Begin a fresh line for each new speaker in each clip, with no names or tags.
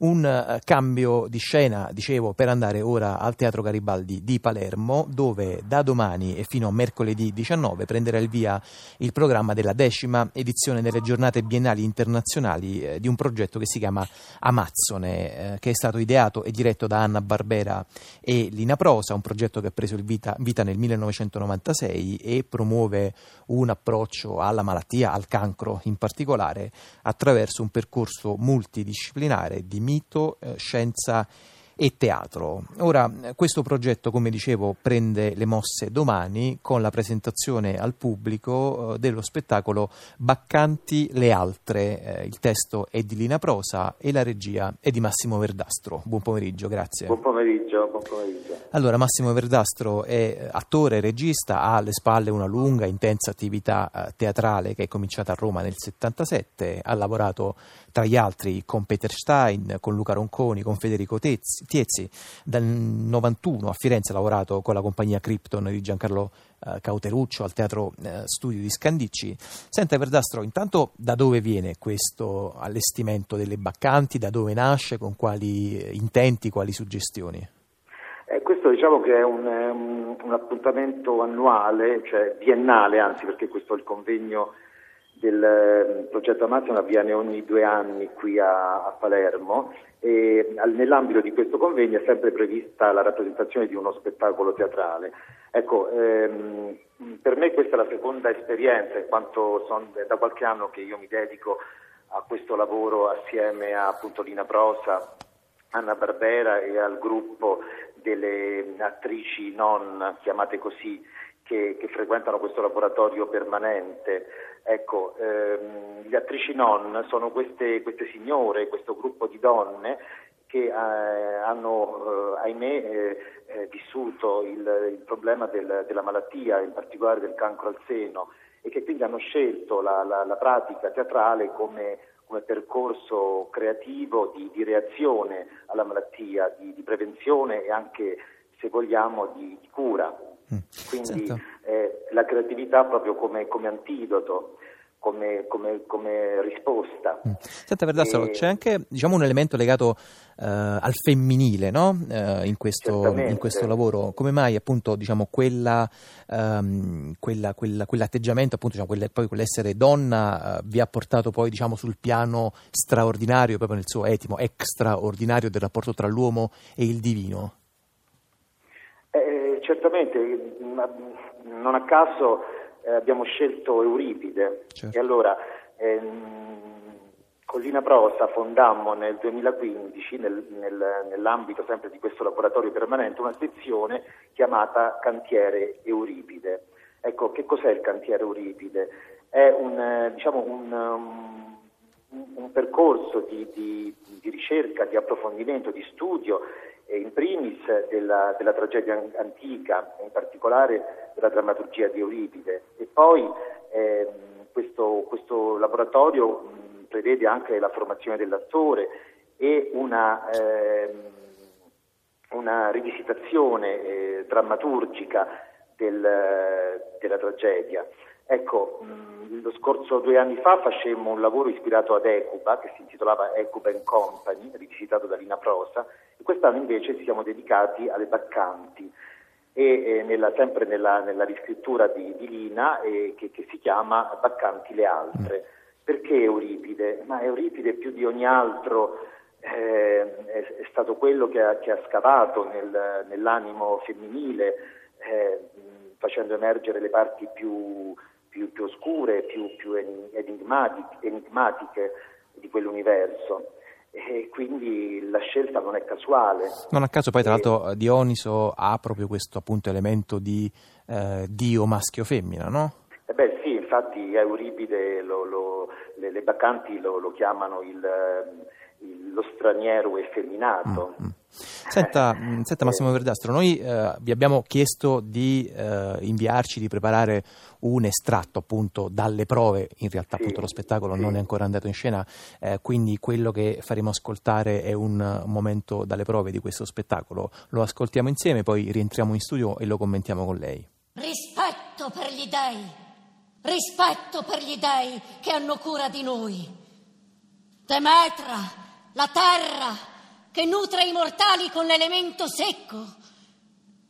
Un uh, cambio di scena, dicevo, per andare ora al Teatro Garibaldi di Palermo, dove da domani e fino a mercoledì 19 prenderà il via il programma della decima edizione delle giornate biennali internazionali eh, di un progetto che si chiama Amazzone, eh, che è stato ideato e diretto da Anna Barbera e Lina Prosa, un progetto che ha preso vita, vita nel 1996 e promuove un approccio alla malattia, al cancro in particolare, attraverso un percorso multidisciplinare di mito, eh, scienza e teatro. Ora, questo progetto, come dicevo, prende le mosse domani con la presentazione al pubblico eh, dello spettacolo Baccanti le altre. Eh, il testo è di Lina Prosa e la regia è di Massimo Verdastro. Buon pomeriggio, grazie.
Buon pomeriggio, buon pomeriggio.
Allora, Massimo Verdastro è attore, regista, ha alle spalle una lunga, intensa attività eh, teatrale che è cominciata a Roma nel 77, ha lavorato tra gli altri con Peter Stein, con Luca Ronconi, con Federico Tezzi, Tiezzi. Dal 91 a Firenze ha lavorato con la compagnia Krypton di Giancarlo eh, Cauteruccio al Teatro eh, Studio di Scandicci. Senta Verdastro, intanto da dove viene questo allestimento delle baccanti, da dove nasce, con quali intenti, quali suggestioni?
Eh, questo diciamo che è un, um, un, appuntamento annuale, cioè biennale anzi perché questo è il convegno del eh, progetto Amazon avviene ogni due anni qui a, a Palermo e al, nell'ambito di questo convegno è sempre prevista la rappresentazione di uno spettacolo teatrale. Ecco, ehm, per me questa è la seconda esperienza, in quanto son, è da qualche anno che io mi dedico a questo lavoro assieme a appunto Lina Prosa, Anna Barbera e al gruppo delle attrici non chiamate così che, che frequentano questo laboratorio permanente. Ecco, ehm, le attrici non sono queste, queste, signore, questo gruppo di donne che eh, hanno, eh, ahimè, eh, eh, vissuto il, il problema del, della malattia, in particolare del cancro al seno, e che quindi hanno scelto la, la, la pratica teatrale come, come percorso creativo di, di, reazione alla malattia, di, di, prevenzione e anche, se vogliamo, di, di cura. Mm. Quindi eh, la creatività proprio come, come antidoto. Come, come, come, risposta.
Mm. Senta Verdastro, e... c'è anche diciamo, un elemento legato uh, al femminile no? uh, in, questo, in, questo, lavoro. Come mai appunto diciamo, quella, um, quella, quella, quell'atteggiamento, appunto, diciamo, quelle, poi quell'essere donna uh, vi ha portato poi diciamo, sul piano straordinario, proprio nel suo etimo, extraordinario del rapporto tra l'uomo e il divino?
certamente, non a caso eh, abbiamo scelto Euripide certo. e allora ehm, Collina Prosa fondammo nel 2015, nel, nel, nell'ambito sempre di questo laboratorio permanente, una sezione chiamata Cantiere Euripide. Ecco, che cos'è il cantiere Euripide? È un, eh, diciamo un, um, un percorso di, di, di ricerca, di approfondimento, di studio in primis della, della, tragedia antica, in particolare della drammaturgia di Euripide. E poi eh, questo, questo, laboratorio mh, prevede anche la formazione dell'attore e una, eh, una rivisitazione eh, drammaturgica del, della tragedia. Ecco, mh, lo scorso due anni fa facemmo un lavoro ispirato ad Ecuba, che si intitolava Ecuba Company, rivisitato da Lina Prosa, e quest'anno invece ci siamo dedicati alle baccanti, e, eh, nella, sempre nella, nella, riscrittura di, di Lina, eh, che, che, si chiama Baccanti le altre. Perché Euripide? Ma Euripide più di ogni altro eh, è, è, stato quello che ha, che ha scavato nel, nell'animo femminile, eh, facendo emergere le parti più più, più oscure, più, più enigmatiche, di quell'universo e quindi la scelta non è casuale.
Non a caso poi tra l'altro Dioniso ha proprio questo appunto elemento di eh, dio maschio-femmina, no?
Eh beh sì, infatti Euripide, lo, lo, le, le, bacanti lo, lo chiamano il, lo straniero effeminato. Mm-hmm.
Senta, mm, senta, Massimo Verdastro, noi eh, vi abbiamo chiesto di eh, inviarci, di preparare un estratto appunto dalle prove, in realtà sì, appunto lo spettacolo sì. non è ancora andato in scena, eh, quindi quello che faremo ascoltare è un momento dalle prove di questo spettacolo. Lo ascoltiamo insieme, poi rientriamo in studio e lo commentiamo con lei.
Rispetto per gli dèi, rispetto per gli dèi che hanno cura di noi. Demetra la terra che nutre i mortali con l'elemento secco,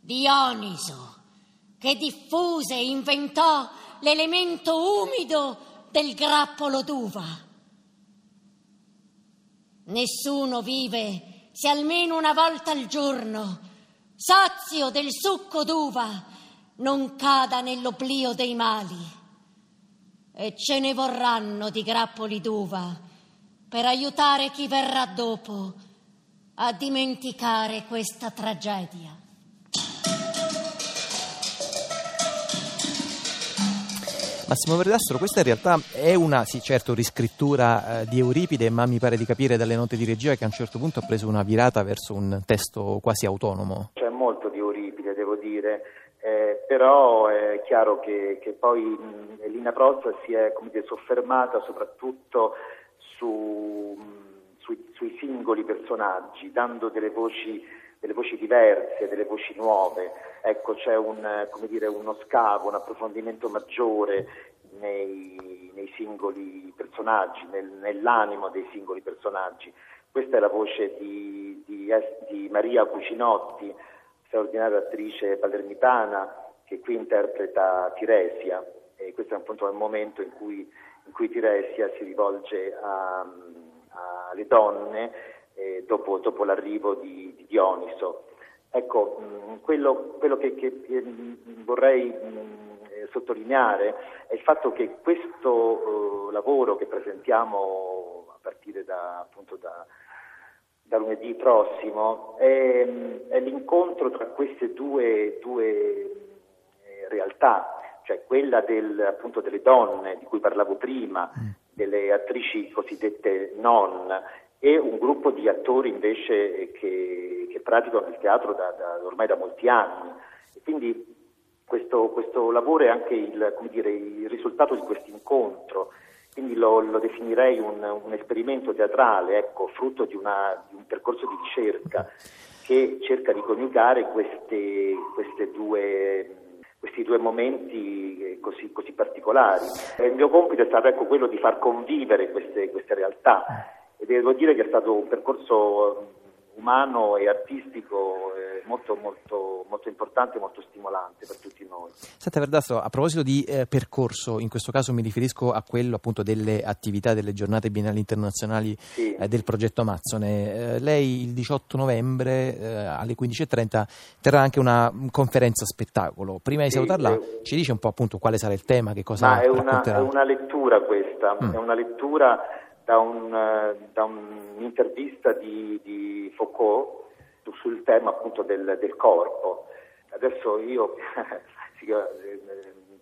Dioniso che diffuse e inventò l'elemento umido del grappolo d'uva. Nessuno vive se almeno una volta al giorno, sazio del succo d'uva, non cada nell'oblio dei mali. E ce ne vorranno di grappoli d'uva per aiutare chi verrà dopo a dimenticare questa tragedia.
Massimo Verdastro, questa in realtà è una, sì certo, riscrittura eh, di Euripide, ma mi pare di capire dalle note di regia che a un certo punto ha preso una virata verso un testo quasi autonomo.
C'è molto di Euripide, devo dire, eh, però è chiaro che, che poi mh, Elina Prozza si è dire, soffermata soprattutto su, mh, sui, sui singoli personaggi, dando delle voci delle voci diverse, delle voci nuove, ecco c'è un, dire, uno scavo, un approfondimento maggiore nei, nei singoli personaggi, nel, nell'animo dei singoli personaggi. Questa è la voce di, di, di Maria Cucinotti, straordinaria attrice palermitana, che qui interpreta Tiresia e questo è appunto il momento in cui, in cui Tiresia si rivolge alle donne eh, dopo, dopo, l'arrivo di, di Dioniso. Ecco, mh, mm, quello, quello, che, che, che mm, vorrei mh, mm, eh, sottolineare è il fatto che questo uh, lavoro che presentiamo a partire da, appunto da, da lunedì prossimo è, è, l'incontro tra queste due, due eh, realtà, cioè quella del, appunto delle donne di cui parlavo prima, delle attrici cosiddette non e un gruppo di attori invece che, che praticano il teatro da, da, ormai da molti anni. E quindi questo, questo, lavoro è anche il, dire, il risultato di questo incontro, quindi lo, lo definirei un, un, esperimento teatrale, ecco, frutto di, una, di, un percorso di ricerca che cerca di coniugare queste, queste due questi due momenti così, così particolari. il mio compito è stato ecco, quello di far convivere queste, queste realtà e devo dire che è stato un percorso umano e artistico eh, molto, molto, molto importante e molto stimolante per tutti noi.
Senta Verdastro, a proposito di eh, percorso, in questo caso mi riferisco a quello appunto delle attività delle giornate biennali internazionali sì. eh, del progetto Amazzone. Eh, lei il 18 novembre eh, alle 15.30 terrà anche una conferenza spettacolo. Prima di sì, salutarla eh, ci dice un po' appunto quale sarà il tema, che cosa
Ma è una, è una lettura questa, mm. è una lettura da, un, da un'intervista di, di, Foucault sul tema appunto del, del corpo. Adesso io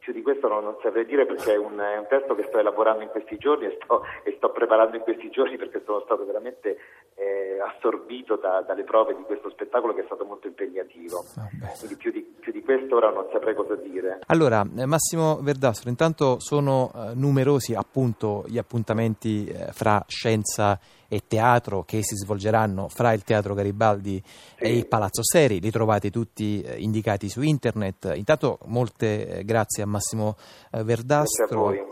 più di questo non, non saprei dire perché è un, è un, testo che sto elaborando in questi giorni e sto, e sto preparando in questi giorni perché sono stato veramente eh, assorbito da, dalle prove di questo spettacolo che è stato molto impegnativo. Ah, Quindi più di, più di, questo ora non saprei cosa dire.
Allora, eh, Massimo Verdastro, intanto sono eh, numerosi appunto gli appuntamenti eh, fra scienza e teatro che si svolgeranno fra il Teatro Garibaldi sì. e il Palazzo Seri, li trovate tutti indicati su internet. Intanto molte grazie a Massimo Verdastro.